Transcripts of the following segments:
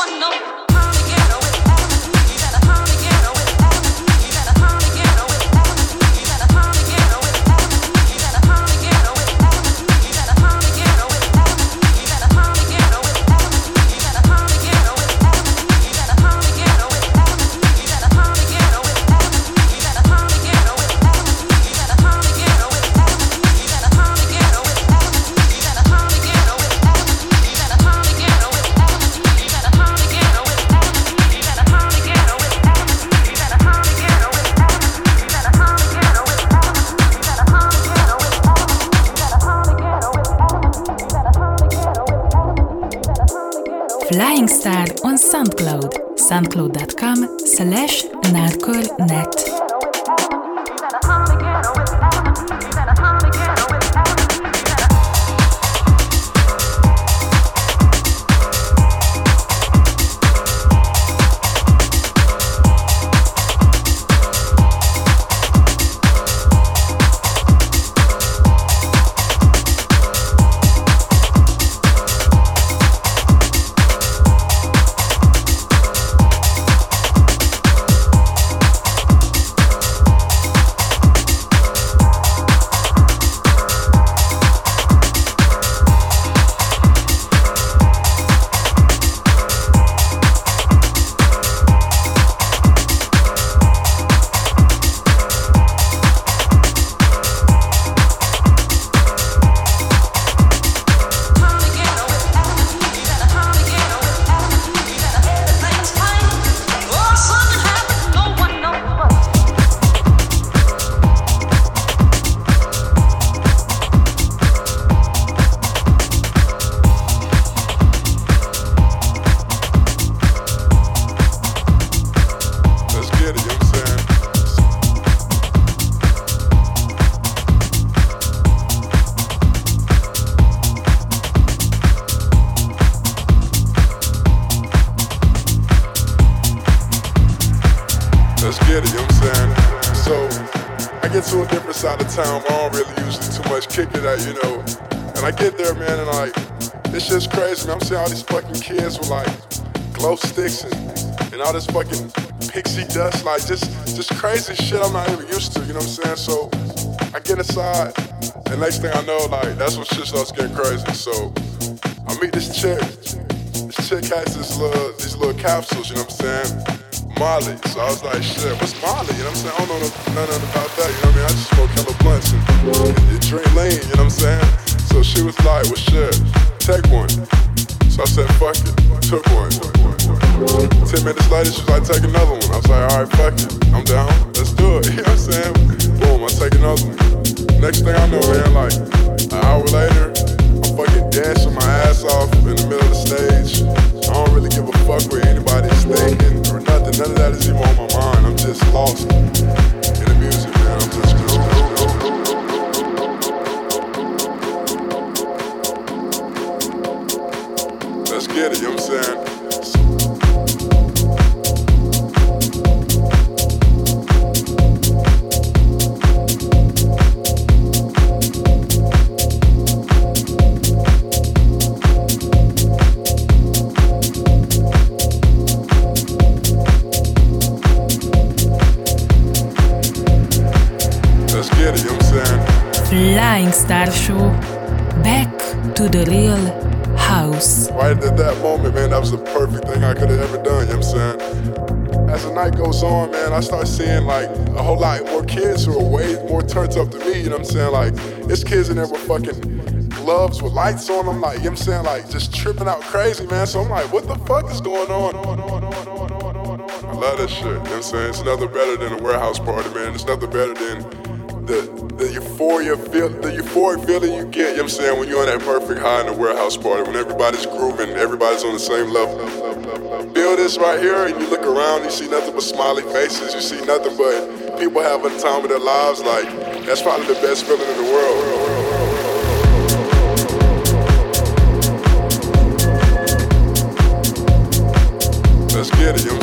one no. Morningstar on SoundCloud, soundcloud.com slash narcolnet. Just crazy shit I'm not even used to, you know what I'm saying? So I get inside, and next thing I know, like that's when shit starts getting crazy. So I meet this chick. This chick has this little these little capsules, you know what I'm saying? Molly. So I was like, shit, what's Molly? You know what I'm saying? I don't know nothing about that, you know Star Show. Back to the real house. Right at that moment, man, that was the perfect thing I could have ever done, you know what I'm saying? As the night goes on, man, I start seeing like a whole lot more kids who are way more turned up than me, you know what I'm saying? Like, there's kids in there with fucking gloves with lights on them, like, you know what I'm saying? Like, just tripping out crazy, man. So I'm like, what the fuck is going on? I love that shit, you know what I'm saying? It's nothing better than a warehouse party, man. It's nothing better than the the euphoria feel, the euphoric feeling you get, you know what I'm saying, when you're on that perfect high in the warehouse party, when everybody's grooving, everybody's on the same level. Feel this right here, and you look around, you see nothing but smiley faces, you see nothing but people having the time of their lives. Like, that's probably the best feeling in the world. Let's get it, you know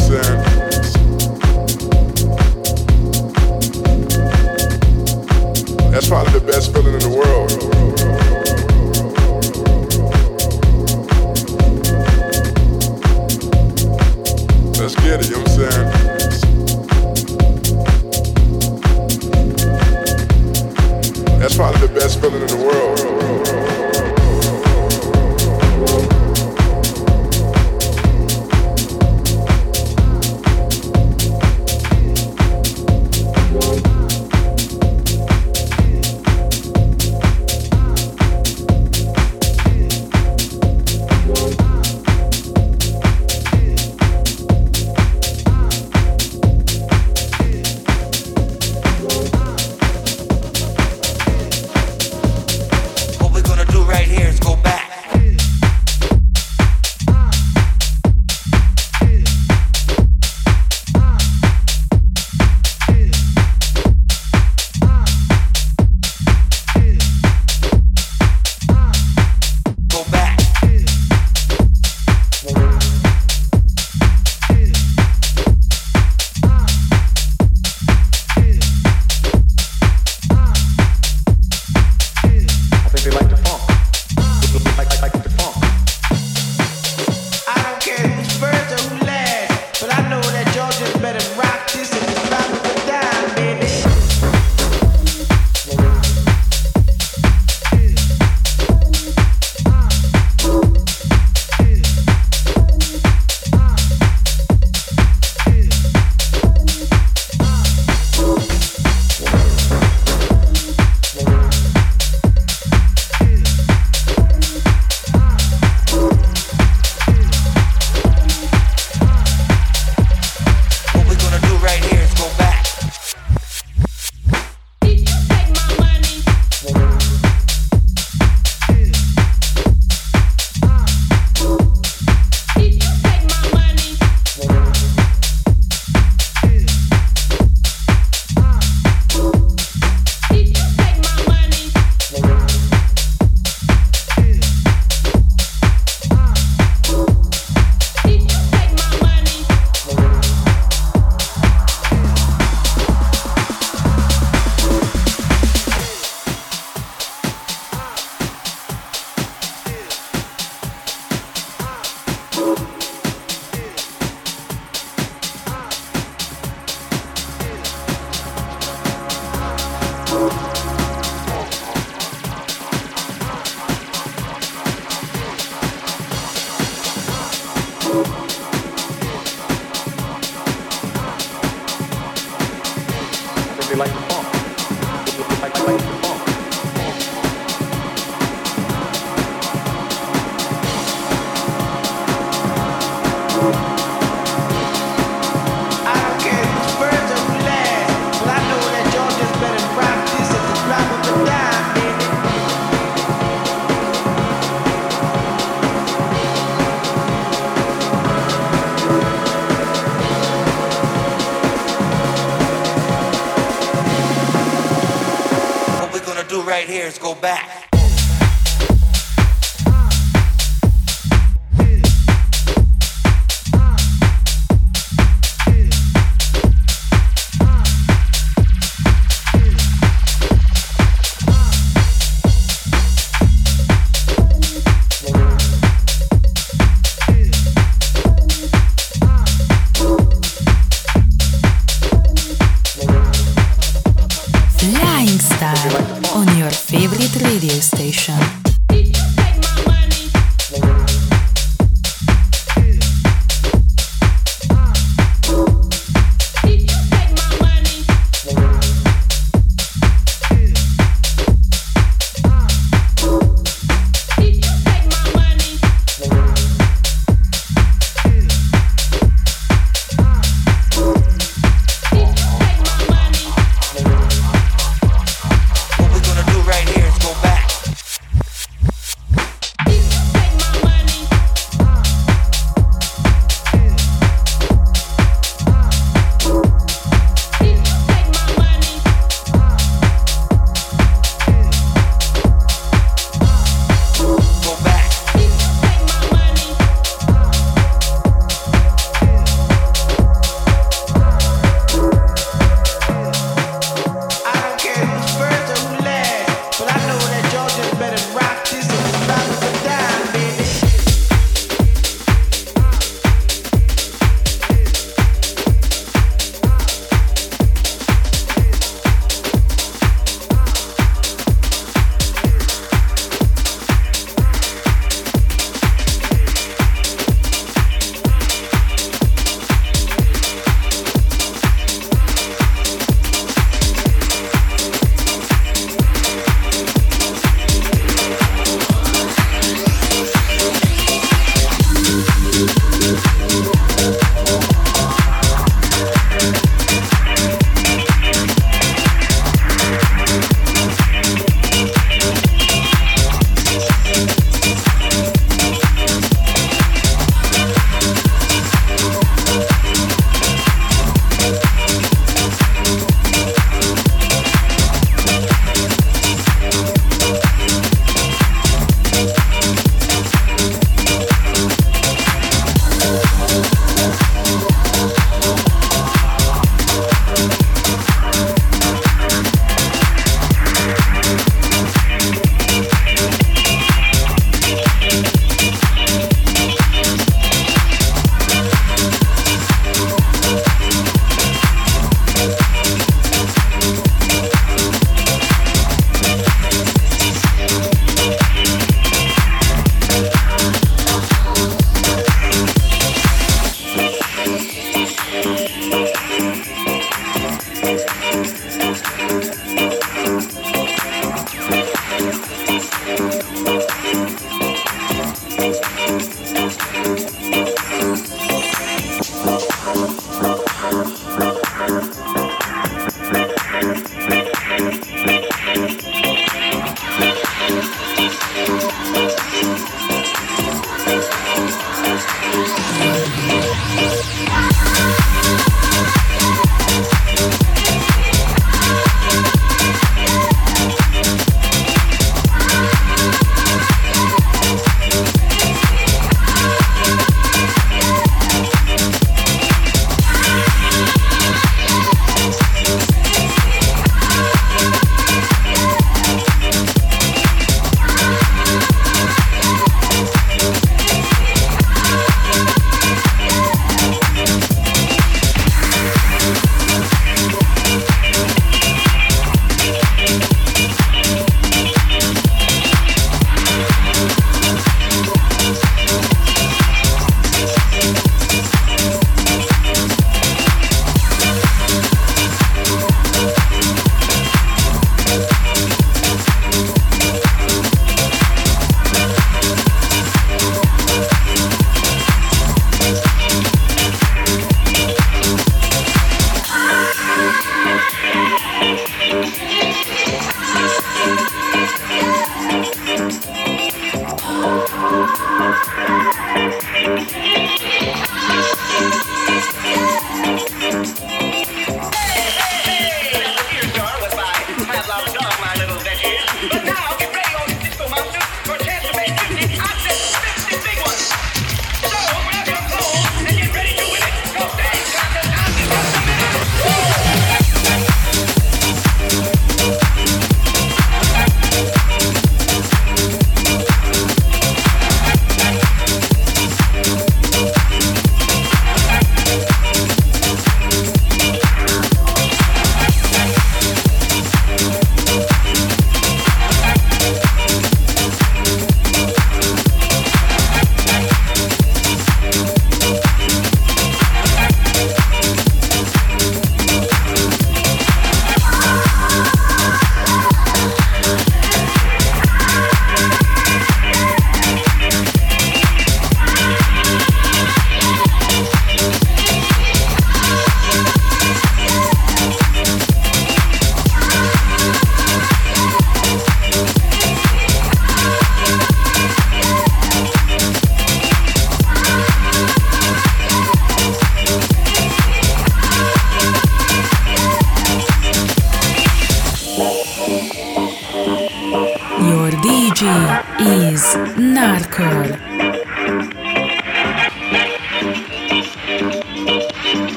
That's probably the best feeling in the world.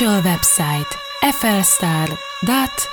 Official website flstar.net.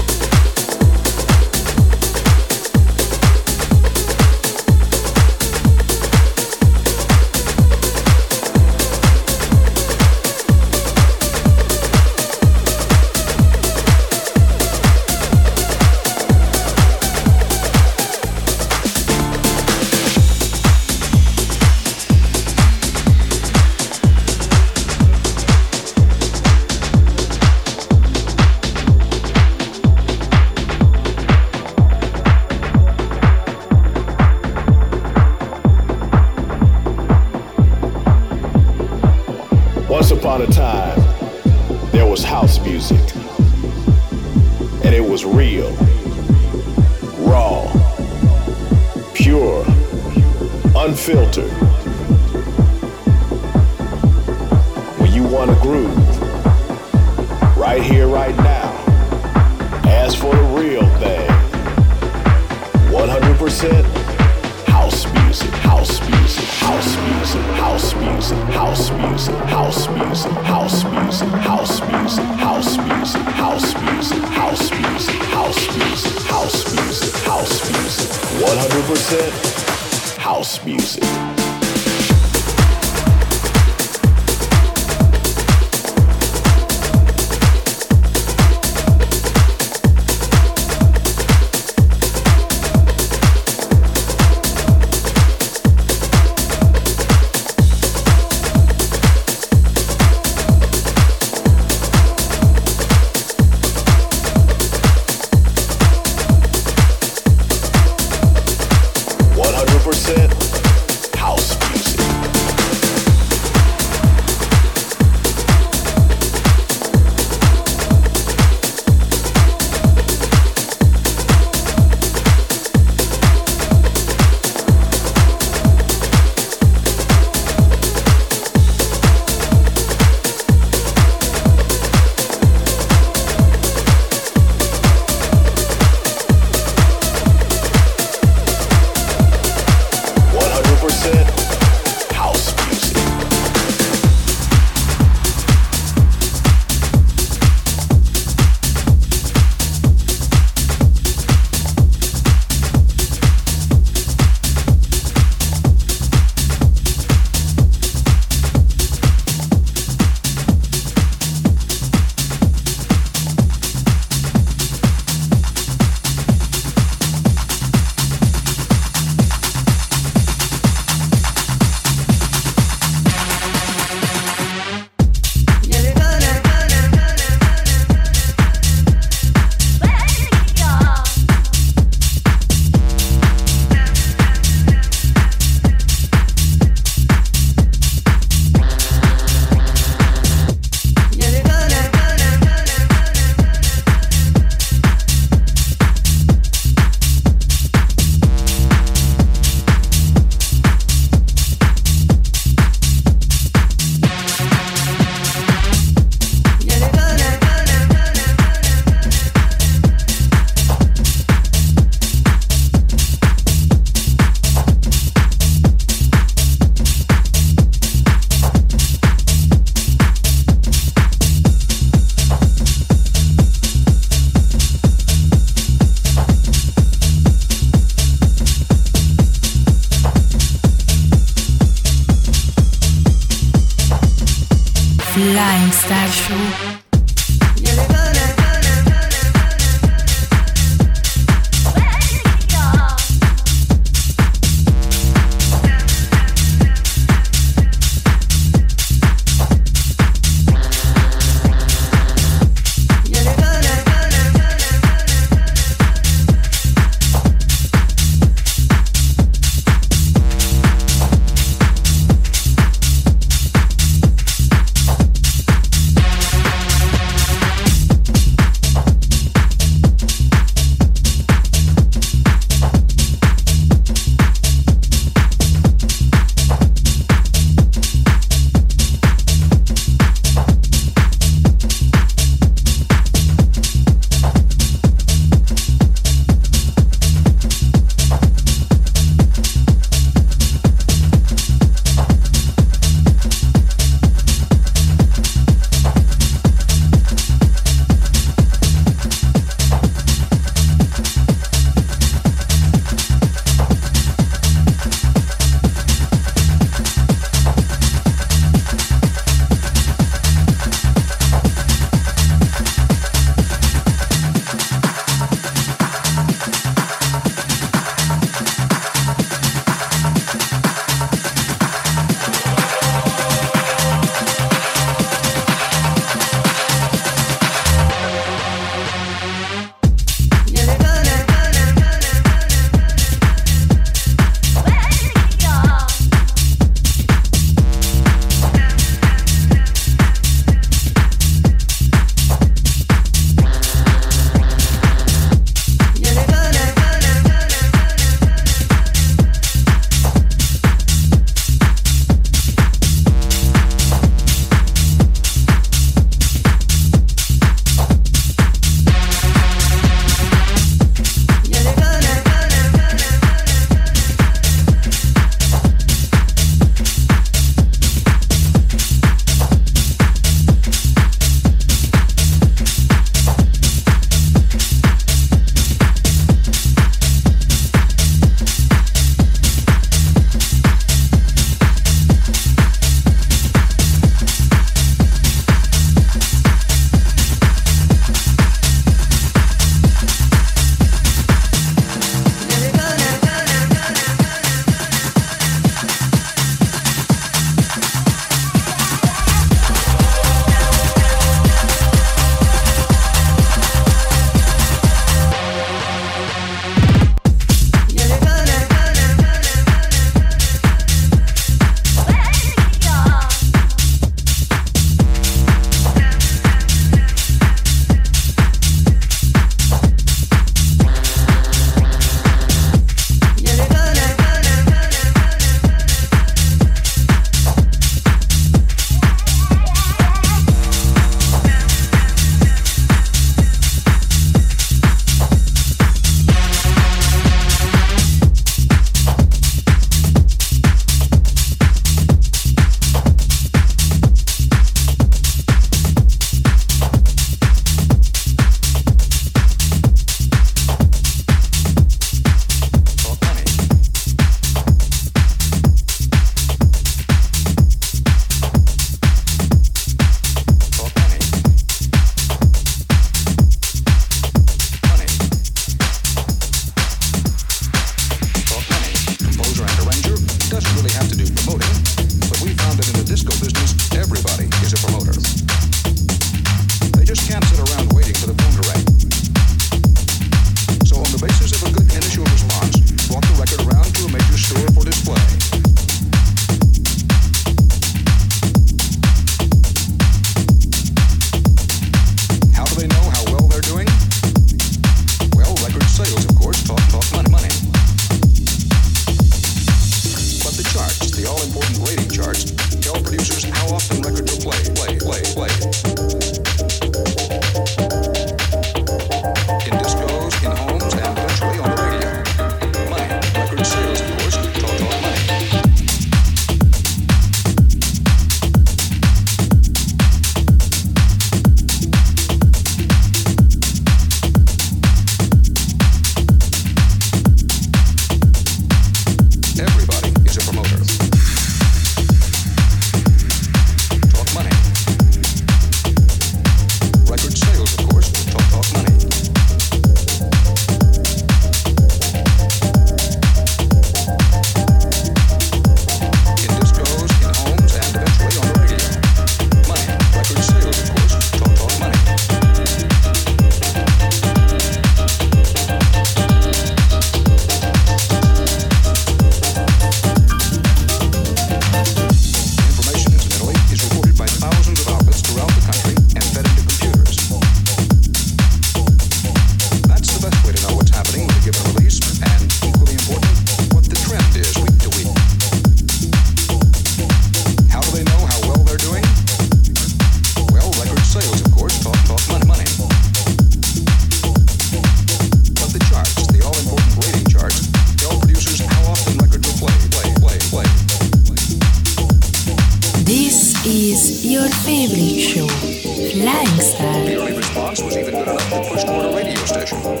Favorite show, Flying Star. The only response was even good enough to push toward a radio station.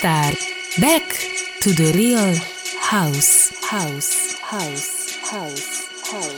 Flying Star. Back to the real. House. House. House. House. House.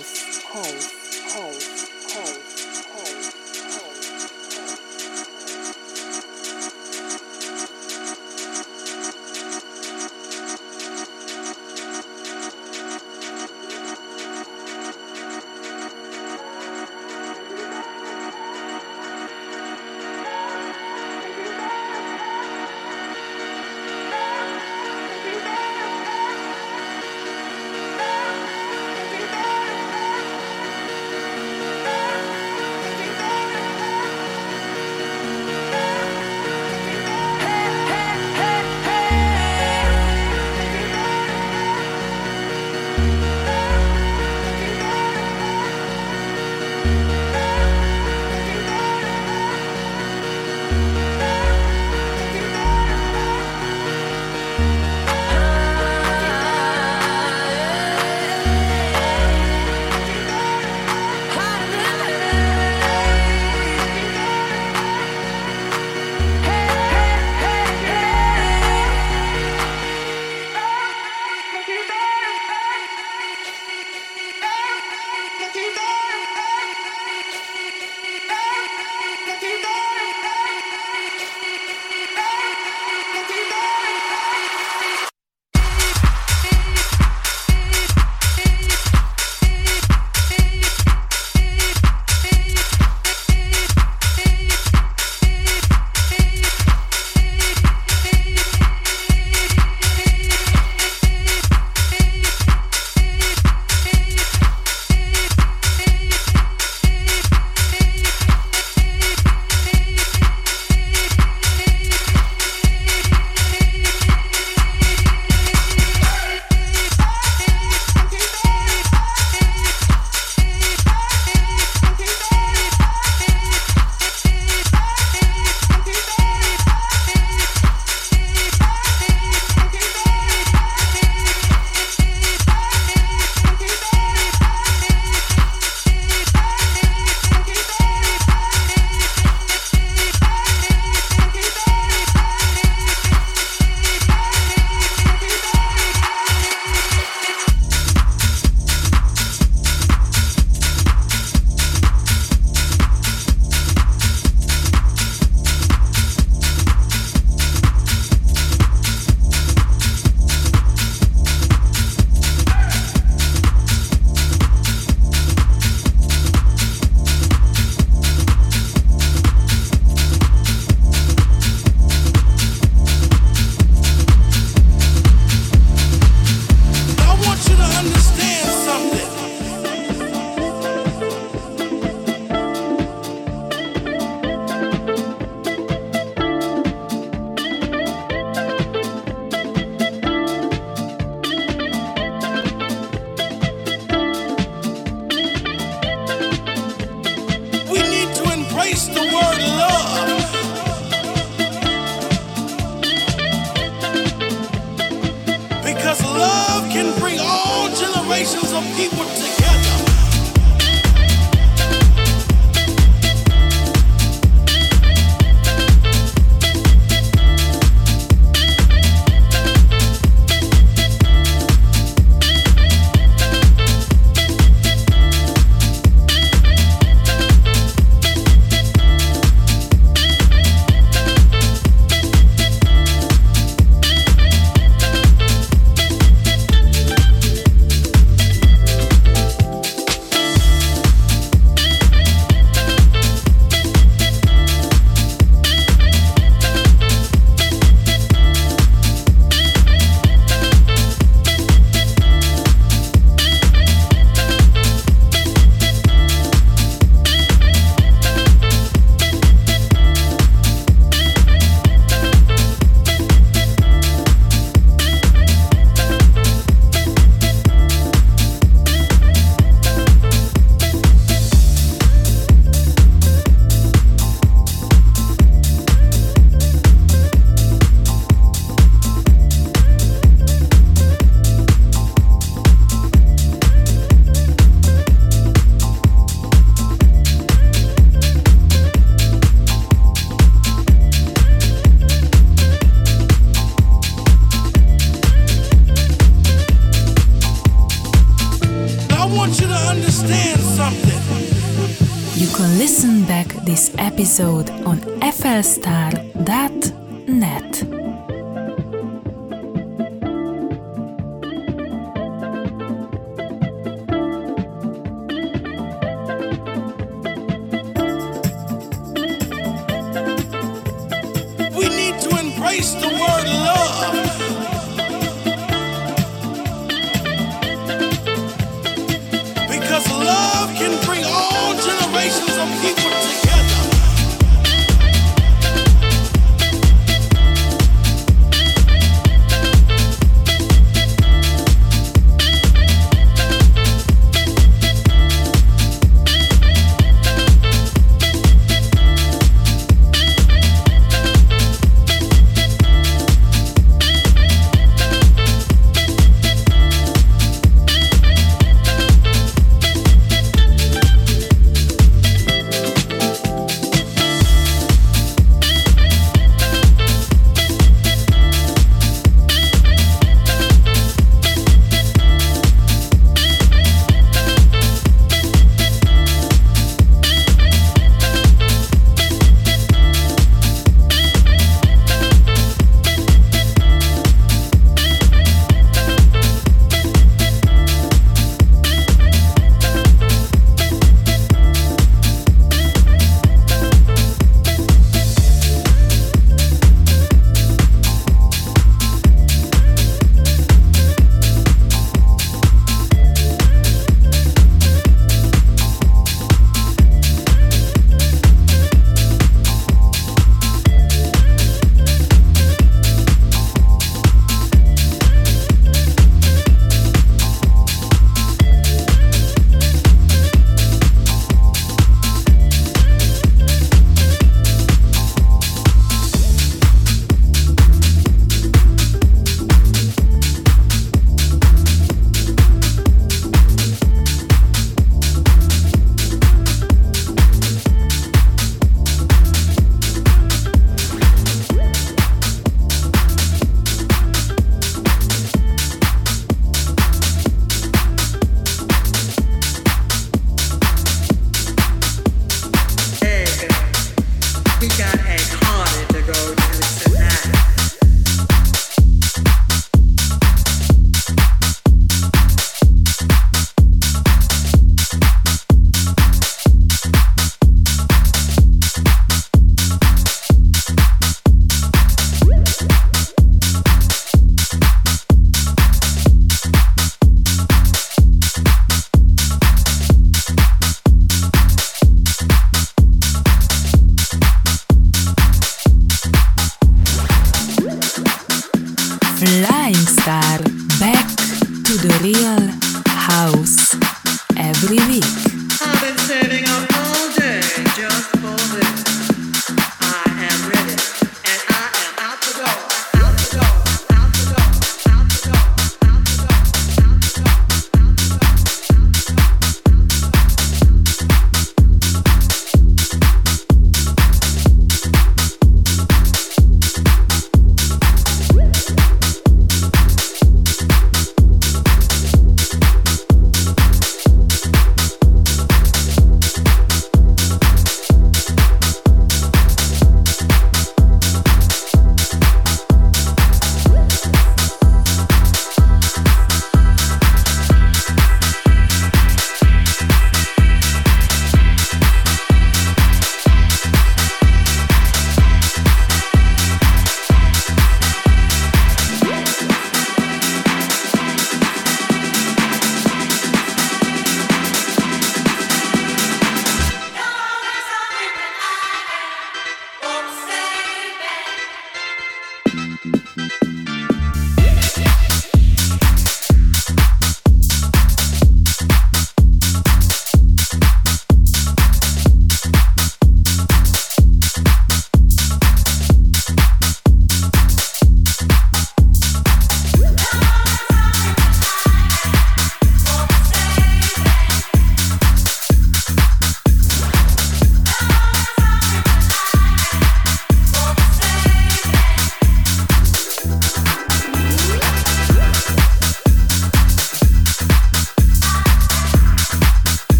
can bring all generations of people together. to embrace the word love.